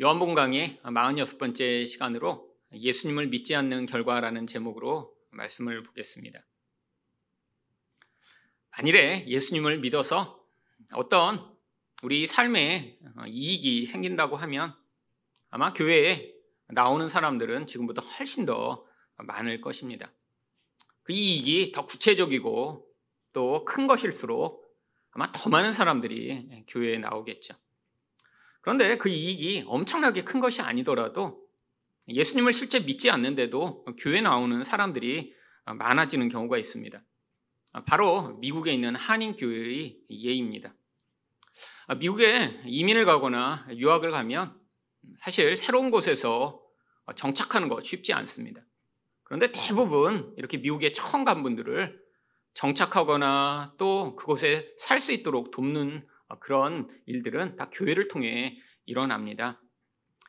요한복음 강의 46번째 시간으로 예수님을 믿지 않는 결과라는 제목으로 말씀을 보겠습니다. 만일에 예수님을 믿어서 어떤 우리 삶에 이익이 생긴다고 하면 아마 교회에 나오는 사람들은 지금보다 훨씬 더 많을 것입니다. 그 이익이 더 구체적이고 또 큰 것일수록 아마 더 많은 사람들이 교회에 나오겠죠. 그런데 그 이익이 엄청나게 큰 것이 아니더라도 예수님을 실제 믿지 않는데도 교회 나오는 사람들이 많아지는 경우가 있습니다. 바로 미국에 있는 한인교회의 예입니다. 미국에 이민을 가거나 유학을 가면 사실 새로운 곳에서 정착하는 거 쉽지 않습니다. 그런데 대부분 이렇게 미국에 처음 간 분들을 정착하거나 또 그곳에 살 수 있도록 돕는 그런 일들은 다 교회를 통해 일어납니다.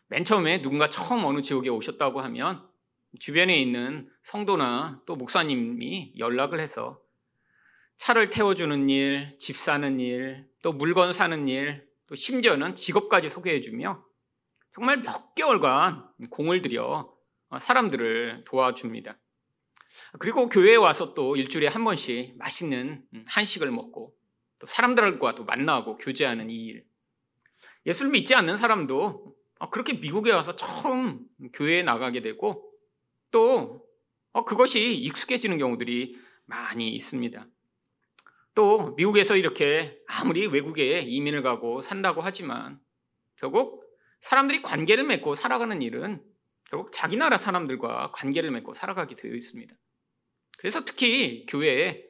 맨 처음에 누군가 처음 어느 지역에 오셨다고 하면 주변에 있는 성도나 또 목사님이 연락을 해서 차를 태워주는 일, 집 사는 일, 또 물건 사는 일, 또 심지어는 직업까지 소개해주며 정말 몇 개월간 공을 들여 사람들을 도와줍니다. 그리고 교회에 와서 또 일주일에 한 번씩 맛있는 한식을 먹고 또 사람들과 또 만나고 교제하는 이 일. 예수를 믿지 않는 사람도 그렇게 미국에 와서 처음 교회에 나가게 되고 또 그것이 익숙해지는 경우들이 많이 있습니다. 또 미국에서 이렇게 아무리 외국에 이민을 가고 산다고 하지만 결국 사람들이 관계를 맺고 살아가는 일은 결국 자기 나라 사람들과 관계를 맺고 살아가게 되어 있습니다. 그래서 특히 교회에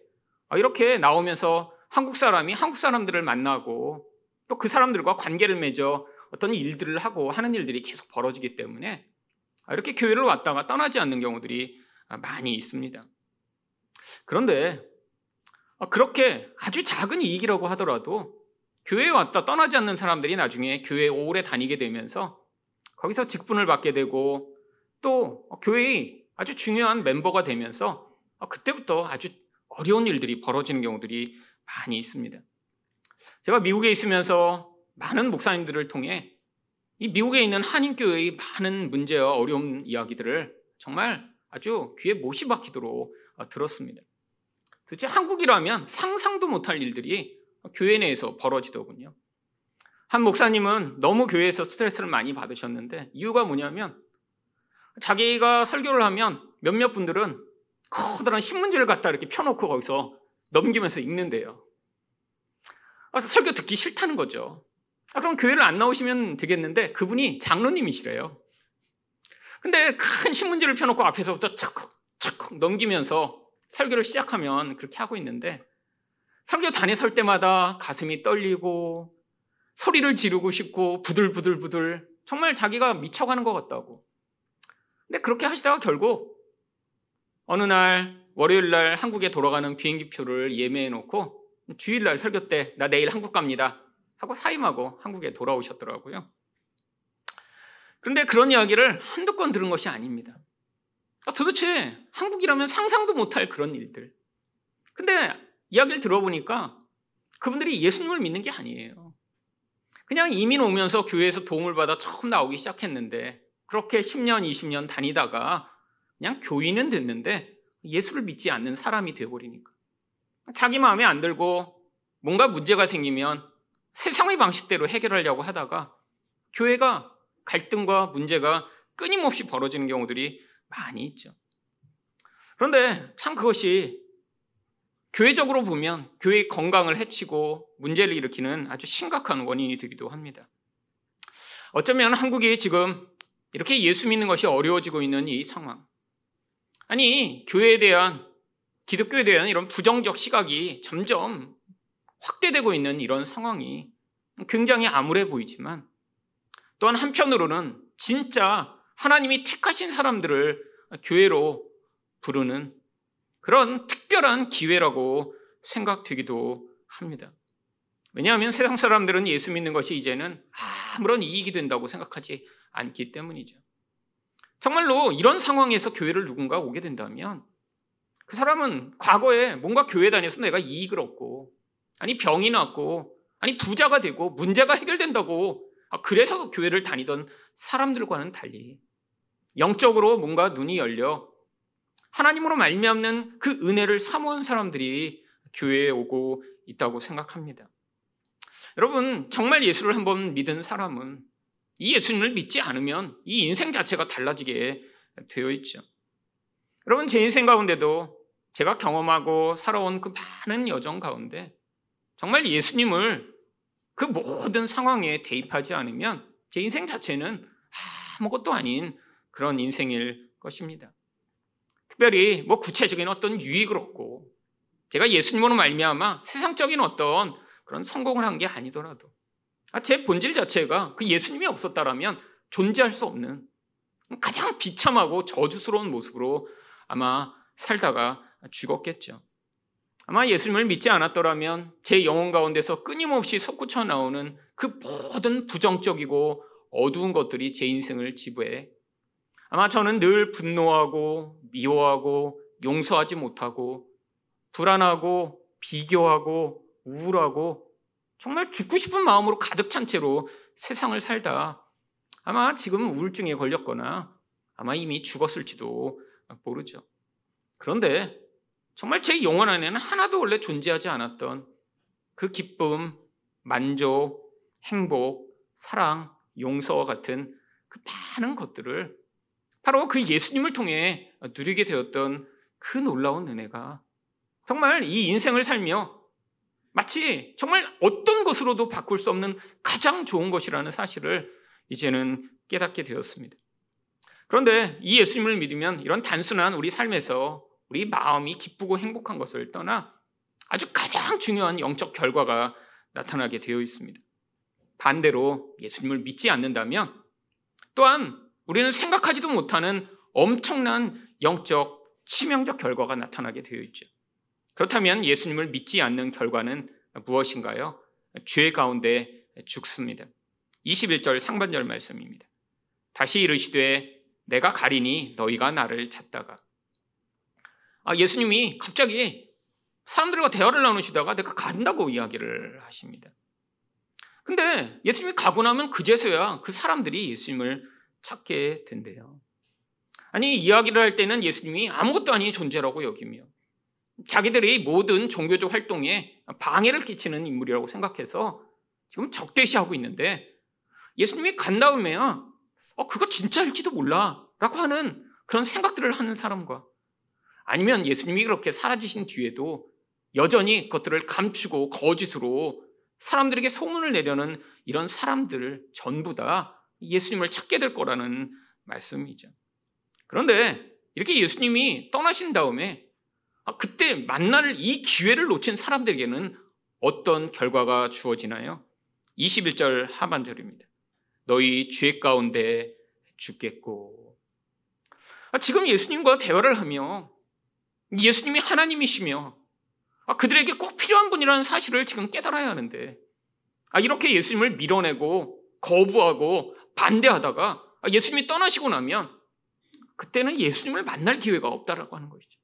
이렇게 나오면서 한국 사람이 한국 사람들을 만나고 또 그 사람들과 관계를 맺어 어떤 일들을 하고 하는 일들이 계속 벌어지기 때문에 이렇게 교회를 왔다가 떠나지 않는 경우들이 많이 있습니다. 그런데 그렇게 아주 작은 이익이라고 하더라도 교회에 왔다 떠나지 않는 사람들이 나중에 교회에 오래 다니게 되면서 거기서 직분을 받게 되고 또 교회의 아주 중요한 멤버가 되면서 그때부터 아주 어려운 일들이 벌어지는 경우들이 많이 있습니다. 제가 미국에 있으면서 많은 목사님들을 통해 이 미국에 있는 한인교회의 많은 문제와 어려운 이야기들을 정말 아주 귀에 못이 박히도록 들었습니다. 도대체 한국이라면 상상도 못할 일들이 교회 내에서 벌어지더군요. 한 목사님은 너무 교회에서 스트레스를 많이 받으셨는데 이유가 뭐냐면 자기가 설교를 하면 몇몇 분들은 커다란 신문지를 갖다 이렇게 펴놓고 거기서 넘기면서 읽는데요. 아, 설교 듣기 싫다는 거죠. 아, 그럼 교회를 안 나오시면 되겠는데 그분이 장로님이시래요. 근데 큰 신문지를 펴놓고 앞에서부터 착착 넘기면서 설교를 시작하면 그렇게 하고 있는데 설교단에 설 때마다 가슴이 떨리고 소리를 지르고 싶고 부들부들부들 정말 자기가 미쳐가는 것 같다고. 근데 그렇게 하시다가 결국 어느 날 월요일 날 한국에 돌아가는 비행기 표를 예매해 놓고 주일 날 설교 때 나 내일 한국 갑니다 하고 사임하고 한국에 돌아오셨더라고요. 그런데 그런 이야기를 한두 건 들은 것이 아닙니다. 아, 도대체 한국이라면 상상도 못할 그런 일들. 근데 이야기를 들어보니까 그분들이 예수님을 믿는 게 아니에요. 그냥 이민 오면서 교회에서 도움을 받아 처음 나오기 시작했는데 그렇게 10년, 20년 다니다가 그냥 교인은 됐는데 예수를 믿지 않는 사람이 되어버리니까. 자기 마음에 안 들고 뭔가 문제가 생기면 세상의 방식대로 해결하려고 하다가 교회가 갈등과 문제가 끊임없이 벌어지는 경우들이 많이 있죠. 그런데 참 그것이 교회적으로 보면 교회의 건강을 해치고 문제를 일으키는 아주 심각한 원인이 되기도 합니다. 어쩌면 한국이 지금 이렇게 예수 믿는 것이 어려워지고 있는 이 상황. 아니, 교회에 대한, 기독교에 대한 이런 부정적 시각이 점점 확대되고 있는 이런 상황이 굉장히 암울해 보이지만 또한 한편으로는 진짜 하나님이 택하신 사람들을 교회로 부르는 그런 특별한 기회라고 생각되기도 합니다. 왜냐하면 세상 사람들은 예수 믿는 것이 이제는 아무런 이익이 된다고 생각하지 않기 때문이죠. 정말로 이런 상황에서 교회를 누군가 오게 된다면 그 사람은 과거에 뭔가 교회 다녀서 내가 이익을 얻고 아니 병이 났고 아니 부자가 되고 문제가 해결된다고 아, 그래서 교회를 다니던 사람들과는 달리 영적으로 뭔가 눈이 열려 하나님으로 말미암는 그 은혜를 사모한 사람들이 교회에 오고 있다고 생각합니다. 여러분, 정말 예수를 한번 믿은 사람은 이 예수님을 믿지 않으면 이 인생 자체가 달라지게 되어 있죠. 여러분, 제 인생 가운데도 제가 경험하고 살아온 그 많은 여정 가운데 정말 예수님을 그 모든 상황에 대입하지 않으면 제 인생 자체는 아무것도 아닌 그런 인생일 것입니다. 특별히 뭐 구체적인 어떤 유익을 얻고 제가 예수님으로 말미암아 세상적인 어떤 그런 성공을 한 게 아니더라도 아, 제 본질 자체가 그 예수님이 없었다라면 존재할 수 없는 가장 비참하고 저주스러운 모습으로 아마 살다가 죽었겠죠. 아마 예수님을 믿지 않았더라면 제 영혼 가운데서 끊임없이 솟구쳐 나오는 그 모든 부정적이고 어두운 것들이 제 인생을 지배해 아마 저는 늘 분노하고 미워하고 용서하지 못하고 불안하고 비교하고 우울하고 정말 죽고 싶은 마음으로 가득 찬 채로 세상을 살다 아마 지금 우울증에 걸렸거나 아마 이미 죽었을지도 모르죠. 그런데 정말 제 영혼 안에는 하나도 원래 존재하지 않았던 그 기쁨, 만족, 행복, 사랑, 용서와 같은 그 많은 것들을 바로 그 예수님을 통해 누리게 되었던 그 놀라운 은혜가 정말 이 인생을 살며 마치 정말 어떤 것으로도 바꿀 수 없는 가장 좋은 것이라는 사실을 이제는 깨닫게 되었습니다. 그런데 이 예수님을 믿으면 이런 단순한 우리 삶에서 우리 마음이 기쁘고 행복한 것을 떠나 아주 가장 중요한 영적 결과가 나타나게 되어 있습니다. 반대로 예수님을 믿지 않는다면 또한 우리는 생각하지도 못하는 엄청난 영적 치명적 결과가 나타나게 되어 있죠. 그렇다면 예수님을 믿지 않는 결과는 무엇인가요? 죄 가운데 죽습니다. 21절 상반절 말씀입니다. 다시 이르시되 내가 가리니 너희가 나를 찾다가 아, 예수님이 갑자기 사람들과 대화를 나누시다가 내가 간다고 이야기를 하십니다. 근데 예수님이 가고 나면 그제서야 그 사람들이 예수님을 찾게 된대요. 아니, 이야기를 할 때는 예수님이 아무것도 아닌 존재라고 여기며 자기들이 모든 종교적 활동에 방해를 끼치는 인물이라고 생각해서 지금 적대시하고 있는데 예수님이 간 다음에야 어, 그거 진짜일지도 몰라 라고 하는 그런 생각들을 하는 사람과 아니면 예수님이 그렇게 사라지신 뒤에도 여전히 그것들을 감추고 거짓으로 사람들에게 소문을 내려는 이런 사람들 전부 다 예수님을 찾게 될 거라는 말씀이죠. 그런데 이렇게 예수님이 떠나신 다음에 아, 그때 만날 이 기회를 놓친 사람들에게는 어떤 결과가 주어지나요? 21절 하반절입니다. 너희 죄 가운데 죽겠고. 아, 지금 예수님과 대화를 하며 예수님이 하나님이시며 아, 그들에게 꼭 필요한 분이라는 사실을 지금 깨달아야 하는데 이렇게 예수님을 밀어내고 거부하고 반대하다가 예수님이 떠나시고 나면 그때는 예수님을 만날 기회가 없다라고 하는 것이죠.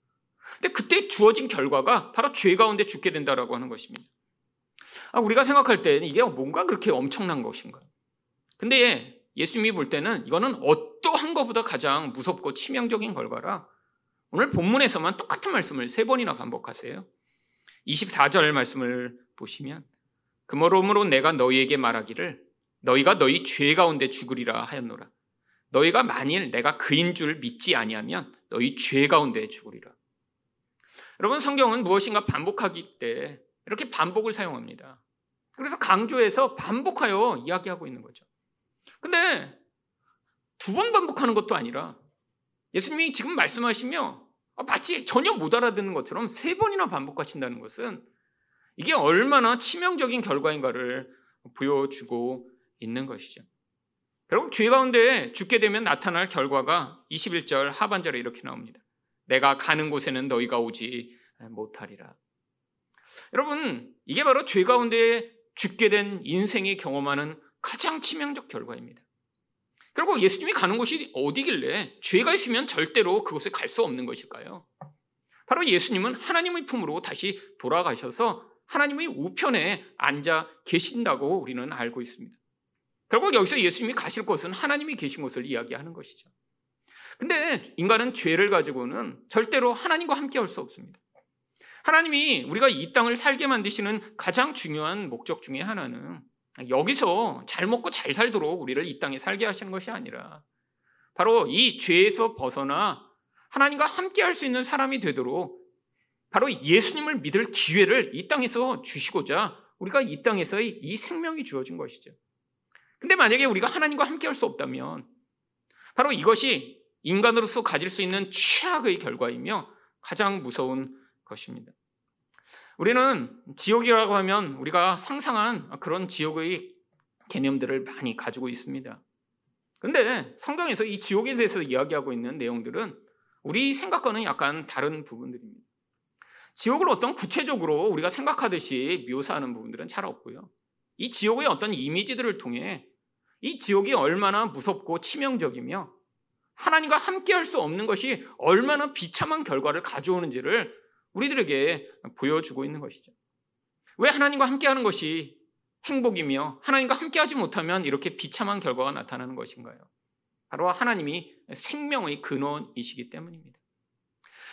근데 그때 주어진 결과가 바로 죄 가운데 죽게 된다라고 하는 것입니다. 아, 우리가 생각할 때 이게 뭔가 그렇게 엄청난 것인가? 근데 예수님이 볼 때는 이거는 어떠한 것보다 가장 무섭고 치명적인 결과라 오늘 본문에서만 똑같은 말씀을 세 번이나 반복하세요. 24절 말씀을 보시면 그러므로 내가 너희에게 말하기를 너희가 너희 죄 가운데 죽으리라 하였노라. 너희가 만일 내가 그인 줄 믿지 아니하면 너희 죄 가운데 죽으리라. 여러분 성경은 무엇인가 반복하기 때 이렇게 반복을 사용합니다. 그래서 강조해서 반복하여 이야기하고 있는 거죠. 근데 두 번 반복하는 것도 아니라 예수님이 지금 말씀하시며 마치 전혀 못 알아듣는 것처럼 세 번이나 반복하신다는 것은 이게 얼마나 치명적인 결과인가를 보여주고 있는 것이죠. 결국 죄 가운데 죽게 되면 나타날 결과가 21절 하반절에 이렇게 나옵니다. 내가 가는 곳에는 너희가 오지 못하리라. 여러분, 이게 바로 죄 가운데 죽게 된 인생이 경험하는 가장 치명적 결과입니다. 결국 예수님이 가는 곳이 어디길래 죄가 있으면 절대로 그곳에 갈 수 없는 것일까요? 바로 예수님은 하나님의 품으로 다시 돌아가셔서 하나님의 우편에 앉아 계신다고 우리는 알고 있습니다. 결국 여기서 예수님이 가실 곳은 하나님이 계신 곳을 이야기하는 것이죠. 근데 인간은 죄를 가지고는 절대로 하나님과 함께 할 수 없습니다. 하나님이 우리가 이 땅을 살게 만드시는 가장 중요한 목적 중에 하나는 여기서 잘 먹고 잘 살도록 우리를 이 땅에 살게 하시는 것이 아니라 바로 이 죄에서 벗어나 하나님과 함께 할 수 있는 사람이 되도록 바로 예수님을 믿을 기회를 이 땅에서 주시고자 우리가 이 땅에서의 이 생명이 주어진 것이죠. 근데 만약에 우리가 하나님과 함께 할 수 없다면 바로 이것이 인간으로서 가질 수 있는 최악의 결과이며 가장 무서운 것입니다. 우리는 지옥이라고 하면 우리가 상상한 그런 지옥의 개념들을 많이 가지고 있습니다. 근데 성경에서 이 지옥에 대해서 이야기하고 있는 내용들은 우리 생각과는 약간 다른 부분들입니다. 지옥을 어떤 구체적으로 우리가 생각하듯이 묘사하는 부분들은 잘 없고요. 이 지옥의 어떤 이미지들을 통해 이 지옥이 얼마나 무섭고 치명적이며 하나님과 함께 할 수 없는 것이 얼마나 비참한 결과를 가져오는지를 우리들에게 보여주고 있는 것이죠. 왜 하나님과 함께 하는 것이 행복이며 하나님과 함께 하지 못하면 이렇게 비참한 결과가 나타나는 것인가요? 바로 하나님이 생명의 근원이시기 때문입니다.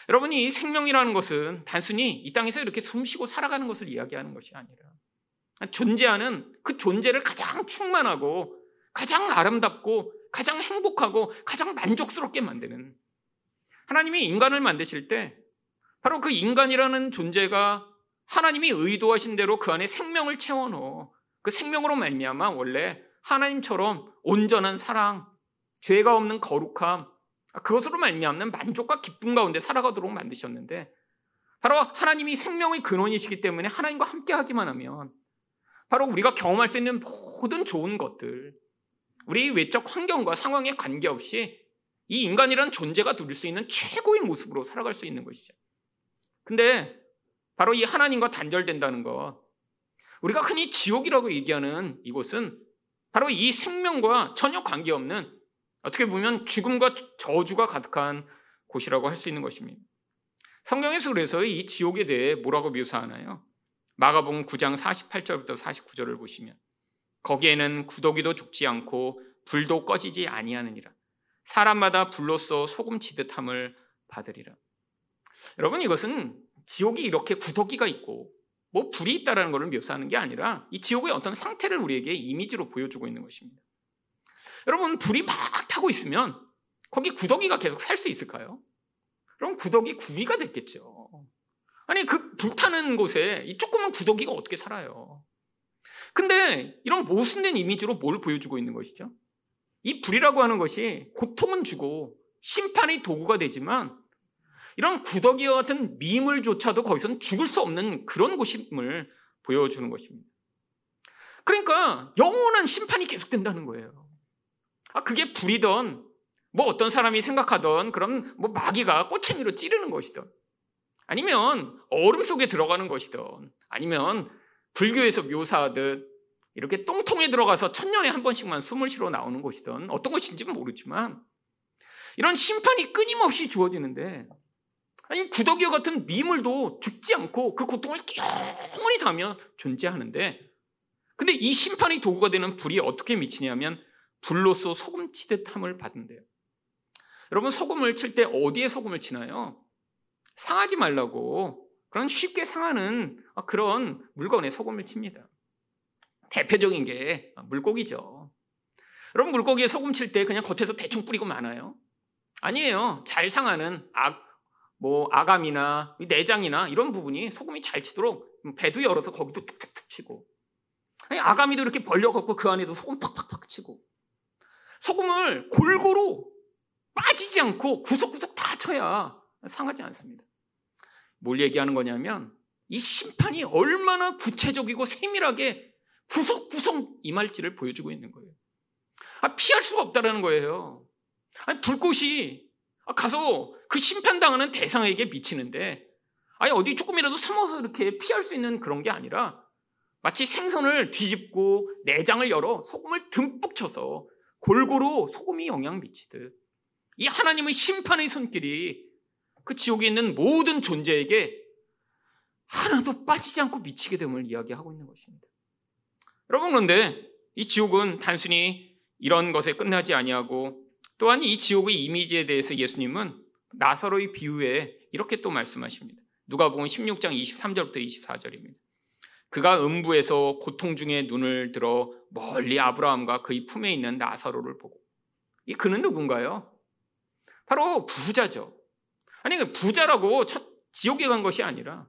여러분이 생명이라는 것은 단순히 이 땅에서 이렇게 숨쉬고 살아가는 것을 이야기하는 것이 아니라 존재하는 그 존재를 가장 충만하고 가장 아름답고 가장 행복하고 가장 만족스럽게 만드는. 하나님이 인간을 만드실 때 바로 그 인간이라는 존재가 하나님이 의도하신 대로 그 안에 생명을 채워넣어. 그 생명으로 말미암아 원래 하나님처럼 온전한 사랑, 죄가 없는 거룩함, 그것으로 말미암는 만족과 기쁨 가운데 살아가도록 만드셨는데 바로 하나님이 생명의 근원이시기 때문에 하나님과 함께 하기만 하면 바로 우리가 경험할 수 있는 모든 좋은 것들, 우리 외적 환경과 상황에 관계없이 이 인간이란 존재가 누릴 수 있는 최고의 모습으로 살아갈 수 있는 것이죠. 근데 바로 이 하나님과 단절된다는 것, 우리가 흔히 지옥이라고 얘기하는 이곳은 바로 이 생명과 전혀 관계없는 어떻게 보면 죽음과 저주가 가득한 곳이라고 할 수 있는 것입니다. 성경에서 그래서 이 지옥에 대해 뭐라고 묘사하나요? 마가복음 9장 48절부터 49절을 보시면 거기에는 구더기도 죽지 않고 불도 꺼지지 아니하느니라. 사람마다 불로써 소금 치듯함을 받으리라. 여러분 이것은 지옥이 이렇게 구더기가 있고 뭐 불이 있다라는 것을 묘사하는 게 아니라 이 지옥의 어떤 상태를 우리에게 이미지로 보여주고 있는 것입니다. 여러분 불이 막 타고 있으면 거기 구더기가 계속 살 수 있을까요? 그럼 구더기 구이가 됐겠죠. 아니 그 불타는 곳에 이 조그만 구더기가 어떻게 살아요? 근데 이런 모순된 이미지로 뭘 보여주고 있는 것이죠? 이 불이라고 하는 것이 고통은 주고 심판의 도구가 되지만 이런 구더기와 같은 미물조차도 거기서는 죽을 수 없는 그런 곳임을 보여주는 것입니다. 그러니까 영원한 심판이 계속된다는 거예요. 아, 그게 불이던 뭐 어떤 사람이 생각하던 그런 뭐 마귀가 꼬챙이로 찌르는 것이든 아니면 얼음 속에 들어가는 것이든 아니면 불교에서 묘사하듯 이렇게 똥통에 들어가서 천년에 한 번씩만 숨을 쉬러 나오는 것이든 어떤 것인지는 모르지만 이런 심판이 끊임없이 주어지는데 아니 구더기와 같은 미물도 죽지 않고 그 고통을 영원히 다며 존재하는데 근데 이 심판의 도구가 되는 불이 어떻게 미치냐면 불로써 소금 치듯 함을 받은대요. 여러분 소금을 칠 때 어디에 소금을 치나요? 상하지 말라고 그런 쉽게 상하는 그런 물건에 소금을 칩니다. 대표적인 게 물고기죠. 여러분 물고기에 소금 칠 때 그냥 겉에서 대충 뿌리고 마나요? 아니에요. 잘 상하는 악, 뭐 아감이나 내장이나 이런 부분이 소금이 잘 치도록 배도 열어서 거기도 툭툭툭 치고 아니, 아가미도 이렇게 벌려갖고 그 안에도 소금 팍팍팍 치고 소금을 골고루 빠지지 않고 구석구석 다 쳐야 상하지 않습니다. 뭘 얘기하는 거냐면 이 심판이 얼마나 구체적이고 세밀하게 구석구석 임할지를 보여주고 있는 거예요. 아, 피할 수가 없다라는 거예요. 아니, 불꽃이 가서 그 심판당하는 대상에게 미치는데 아니 어디 조금이라도 숨어서 이렇게 피할 수 있는 그런 게 아니라 마치 생선을 뒤집고 내장을 열어 소금을 듬뿍 쳐서 골고루 소금이 영향 미치듯 이 하나님의 심판의 손길이 그 지옥에 있는 모든 존재에게 하나도 빠지지 않고 미치게 됨을 이야기하고 있는 것입니다. 여러분 그런데 이 지옥은 단순히 이런 것에 끝나지 아니하고 또한 이 지옥의 이미지에 대해서 예수님은 나사로의 비유에 이렇게 또 말씀하십니다. 누가 보면 16장 23절부터 24절입니다. 그가 음부에서 고통 중에 눈을 들어 멀리 아브라함과 그의 품에 있는 나사로를 보고 이 그는 누군가요? 바로 부자죠. 아니 그 부자라고 첫 지옥에 간 것이 아니라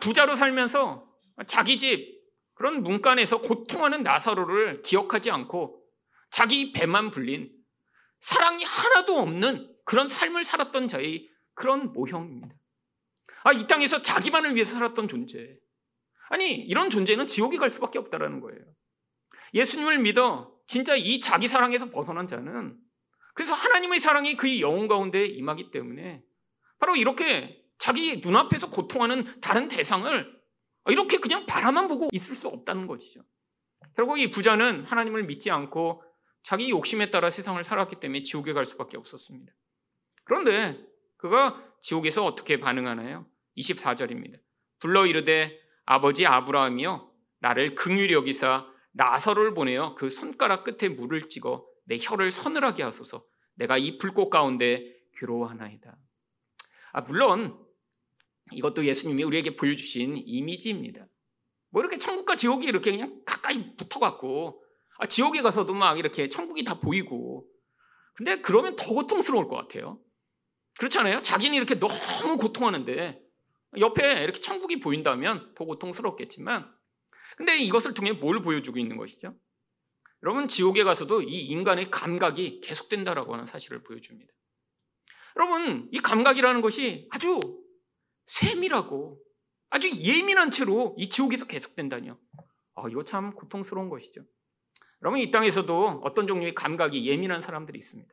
부자로 살면서 자기 집 그런 문간에서 고통하는 나사로를 기억하지 않고 자기 배만 불린 사랑이 하나도 없는 그런 삶을 살았던 자의 그런 모형입니다. 아, 이 땅에서 자기만을 위해서 살았던 존재. 아니, 이런 존재는 지옥에 갈 수밖에 없다라는 거예요. 예수님을 믿어 진짜 이 자기 사랑에서 벗어난 자는 그래서 하나님의 사랑이 그의 영혼 가운데 임하기 때문에 바로 이렇게 자기 눈앞에서 고통하는 다른 대상을 이렇게 그냥 바라만 보고 있을 수 없다는 것이죠. 결국 이 부자는 하나님을 믿지 않고 자기 욕심에 따라 세상을 살았기 때문에 지옥에 갈 수밖에 없었습니다. 그런데 그가 지옥에서 어떻게 반응하나요? 24절입니다. 불러 이르되 아버지 아브라함이여 나를 긍휼히 여기사 나서를 보내어 그 손가락 끝에 물을 찍어 내 혀를 서늘하게 하소서 내가 이 불꽃 가운데 괴로워하나이다. 아, 물론 이것도 예수님이 우리에게 보여주신 이미지입니다. 뭐 이렇게 천국과 지옥이 이렇게 그냥 가까이 붙어갖고 아, 지옥에 가서도 막 이렇게 천국이 다 보이고 근데 그러면 더 고통스러울 것 같아요. 그렇잖아요. 자기는 이렇게 너무 고통하는데 옆에 이렇게 천국이 보인다면 더 고통스럽겠지만 근데 이것을 통해 뭘 보여주고 있는 것이죠? 여러분 지옥에 가서도 이 인간의 감각이 계속된다라고 하는 사실을 보여줍니다. 여러분 이 감각이라는 것이 아주 세밀하고 아주 예민한 채로 이 지옥에서 계속된다니요. 아, 이거 참 고통스러운 것이죠. 여러분 이 땅에서도 어떤 종류의 감각이 예민한 사람들이 있습니다.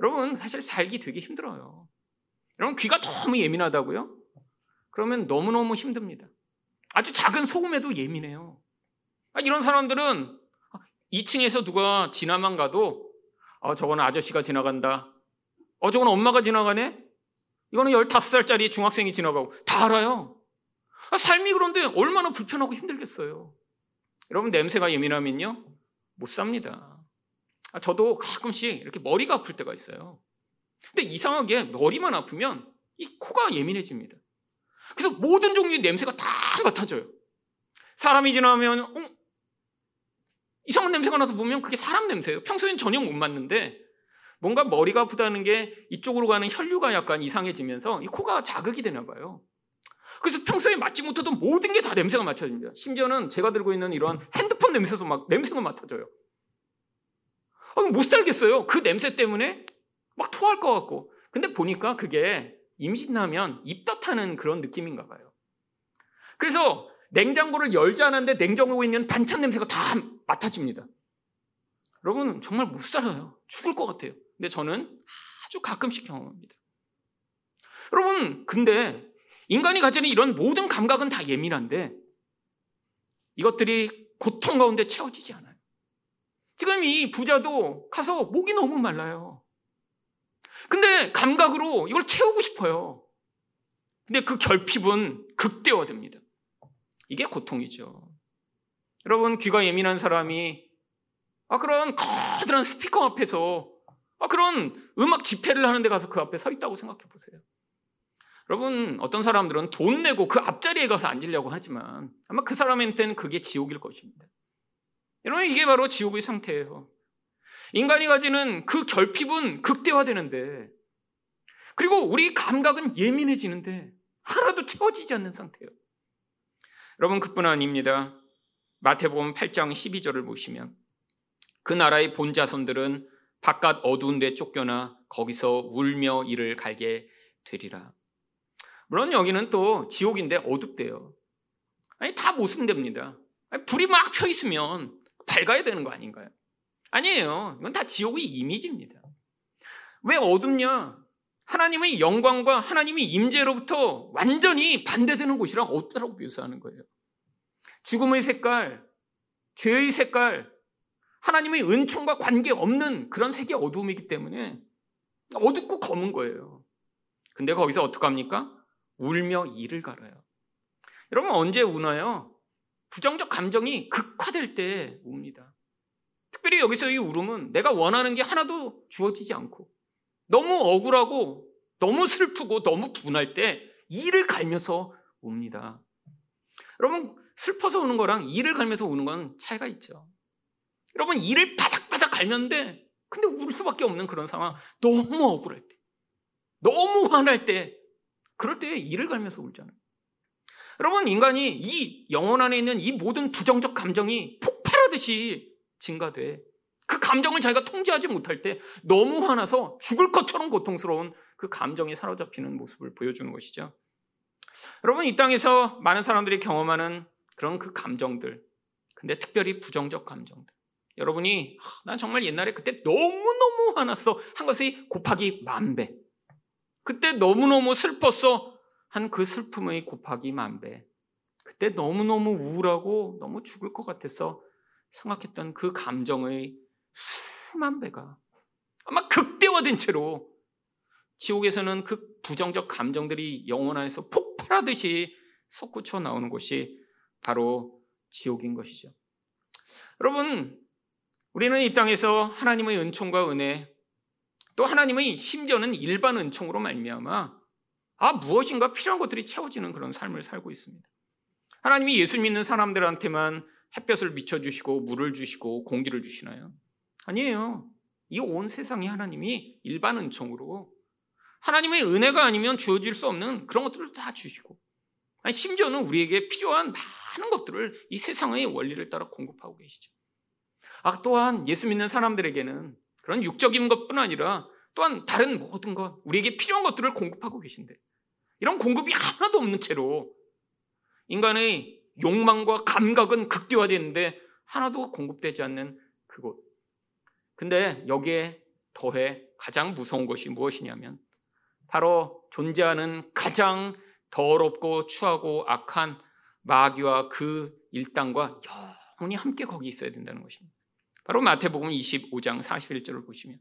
여러분 사실 살기 되게 힘들어요. 여러분 귀가 너무 예민하다고요? 그러면 너무너무 힘듭니다. 아주 작은 소금에도 예민해요. 아, 이런 사람들은 2층에서 누가 지나만 가도 어, 저거는 아저씨가 지나간다. 어, 저거는 엄마가 지나가네? 이거는 15살짜리 중학생이 지나가고 다 알아요. 아, 삶이 그런데 얼마나 불편하고 힘들겠어요. 여러분 냄새가 예민하면요 못 삽니다. 아, 저도 가끔씩 이렇게 머리가 아플 때가 있어요. 근데 이상하게 머리만 아프면 이 코가 예민해집니다. 그래서 모든 종류의 냄새가 다 맡아져요. 사람이 지나면 어? 이상한 냄새가 나서 보면 그게 사람 냄새예요. 평소엔 전혀 못 맡는데 뭔가 머리가 아프다는 게 이쪽으로 가는 혈류가 약간 이상해지면서 이 코가 자극이 되나 봐요. 그래서 평소에 맡지 못하던 모든 게 다 냄새가 맡아집니다. 심지어는 제가 들고 있는 이런 핸드폰 냄새도 막 냄새가 맡아져요. 아, 못 살겠어요. 그 냄새 때문에 막 토할 것 같고. 근데 보니까 그게 임신하면 입덧하는 그런 느낌인가 봐요. 그래서 냉장고를 열지 않았는데 냉장고에 있는 반찬 냄새가 다 맡아집니다. 여러분 정말 못 살아요. 죽을 것 같아요. 근데 저는 아주 가끔씩 경험합니다. 여러분 근데 인간이 가지는 이런 모든 감각은 다 예민한데 이것들이 고통 가운데 채워지지 않아요. 지금 이 부자도 가서 목이 너무 말라요. 근데 감각으로 이걸 채우고 싶어요. 근데 그 결핍은 극대화됩니다. 이게 고통이죠. 여러분, 귀가 예민한 사람이 아, 그런 커다란 스피커 앞에서 아, 그런 음악 집회를 하는데 가서 그 앞에 서 있다고 생각해 보세요. 여러분, 어떤 사람들은 돈 내고 그 앞자리에 가서 앉으려고 하지만 아마 그 사람한테는 그게 지옥일 것입니다. 여러분, 이게 바로 지옥의 상태예요. 인간이 가지는 그 결핍은 극대화되는데, 그리고 우리 감각은 예민해지는데, 하나도 채워지지 않는 상태예요. 여러분, 그뿐 아닙니다. 마태복음 8장 12절을 보시면, 그 나라의 본자손들은 바깥 어두운 데 쫓겨나 거기서 울며 이를 갈게 되리라. 물론 여기는 또 지옥인데 어둡대요. 아니, 다 모순됩니다. 아니, 불이 막 펴 있으면 밝아야 되는 거 아닌가요? 아니에요. 이건 다 지옥의 이미지입니다. 왜 어둡냐? 하나님의 영광과 하나님의 임재로부터 완전히 반대되는 곳이라 어둡다고 묘사하는 거예요. 죽음의 색깔, 죄의 색깔, 하나님의 은총과 관계없는 그런 색의 어두움이기 때문에 어둡고 검은 거예요. 근데 거기서 어떡합니까? 울며 이를 갈아요. 여러분 언제 우나요? 부정적 감정이 극화될 때 웁니다. 특별히 여기서 이 울음은 내가 원하는 게 하나도 주어지지 않고 너무 억울하고 너무 슬프고 너무 분할 때 이를 갈면서 웁니다. 여러분 슬퍼서 우는 거랑 이를 갈면서 우는 건 차이가 있죠. 여러분 이를 바닥바닥 갈면데 근데 울 수밖에 없는 그런 상황 너무 억울할 때 너무 화날 때 그럴 때 이를 갈면서 울잖아요. 여러분 인간이 이 영혼 안에 있는 이 모든 부정적 감정이 폭발하듯이 증가돼. 그 감정을 자기가 통제하지 못할 때 너무 화나서 죽을 것처럼 고통스러운 그 감정이 사로잡히는 모습을 보여주는 것이죠. 여러분 이 땅에서 많은 사람들이 경험하는 그런 그 감정들, 근데 특별히 부정적 감정들. 여러분이 아, 난 정말 옛날에 그때 너무너무 화났어 한 것이 곱하기 만 배. 그때 너무너무 슬펐어 한 그 슬픔의 곱하기 만 배. 그때 너무너무 우울하고 너무 죽을 것 같아서 생각했던 그 감정의 수만 배가 아마 극대화된 채로 지옥에서는 그 부정적 감정들이 영혼 안에서 폭발하듯이 솟구쳐 나오는 곳이 바로 지옥인 것이죠. 여러분, 우리는 이 땅에서 하나님의 은총과 은혜, 또 하나님의 심지어는 일반 은총으로 말미암아 아 무엇인가 필요한 것들이 채워지는 그런 삶을 살고 있습니다. 하나님이 예수 믿는 사람들한테만 햇볕을 비춰 주시고 물을 주시고 공기를 주시나요? 아니에요. 이 온 세상이 하나님이 일반 은총으로 하나님의 은혜가 아니면 주어질 수 없는 그런 것들을 다 주시고 심지어는 우리에게 필요한 많은 것들을 이 세상의 원리를 따라 공급하고 계시죠. 아, 또한 예수 믿는 사람들에게는 그런 육적인 것뿐 아니라 또한 다른 모든 것, 우리에게 필요한 것들을 공급하고 계신데 이런 공급이 하나도 없는 채로 인간의 욕망과 감각은 극대화되는데 하나도 공급되지 않는 그곳. 근데 여기에 더해 가장 무서운 것이 무엇이냐면 바로 존재하는 가장 더럽고 추하고 악한 마귀와 그 일당과 영원히 함께 거기 있어야 된다는 것입니다. 바로 마태복음 25장 41절을 보시면